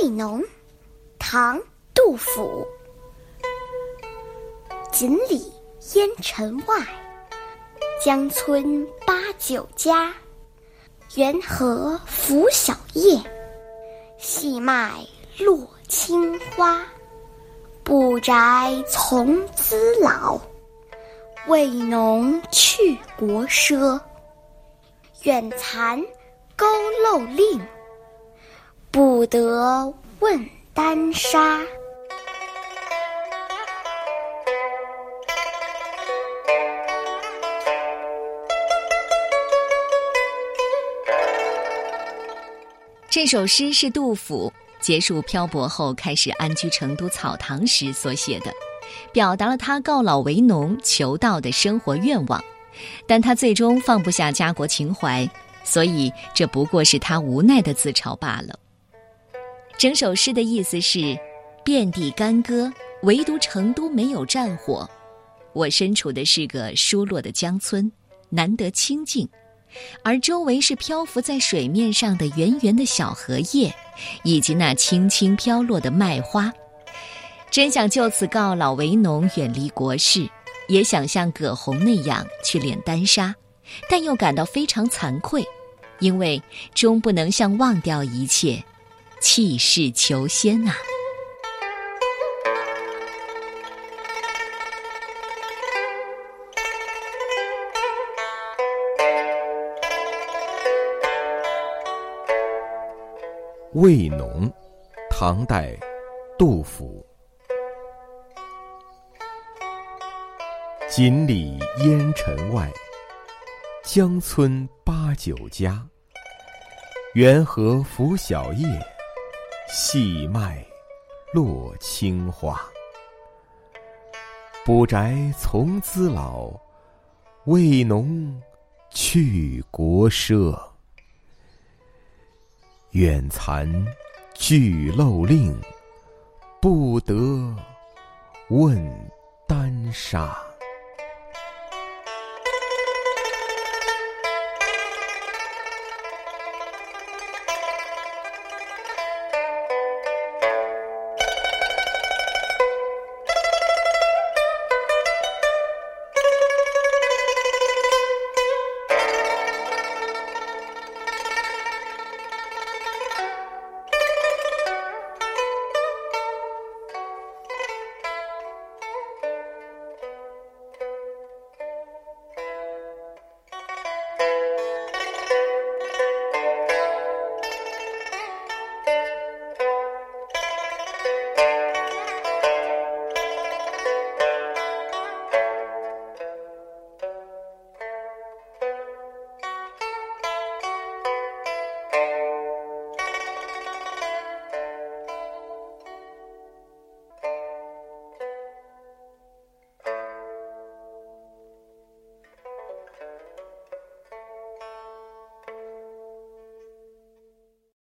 味浓，唐·杜甫。锦里烟尘外，江村八九家。缘何拂晓夜，细麦落青花。不宅从兹老，为农去国赊。远蚕钩漏令，不得问丹砂。这首诗是杜甫结束漂泊后开始安居成都草堂时所写的，表达了他告老为农、求道的生活愿望。但他最终放不下家国情怀，所以这不过是他无奈的自嘲罢了。整首诗的意思是：遍地干戈，唯独成都没有战火。我身处的是个疏落的江村，难得清静。而周围是漂浮在水面上的圆圆的小荷叶，以及那轻轻飘落的麦花。真想就此告老为农，远离国事，也想像葛洪那样去炼丹砂，但又感到非常惭愧，因为终不能像忘掉一切，弃世求仙啊。味浓，唐代，杜甫。锦里烟尘外，江村八九家。缘何拂晓夜，细麦落青花。卜宅从兹老，未农去国赊。远蚕具漏令，不得问丹砂。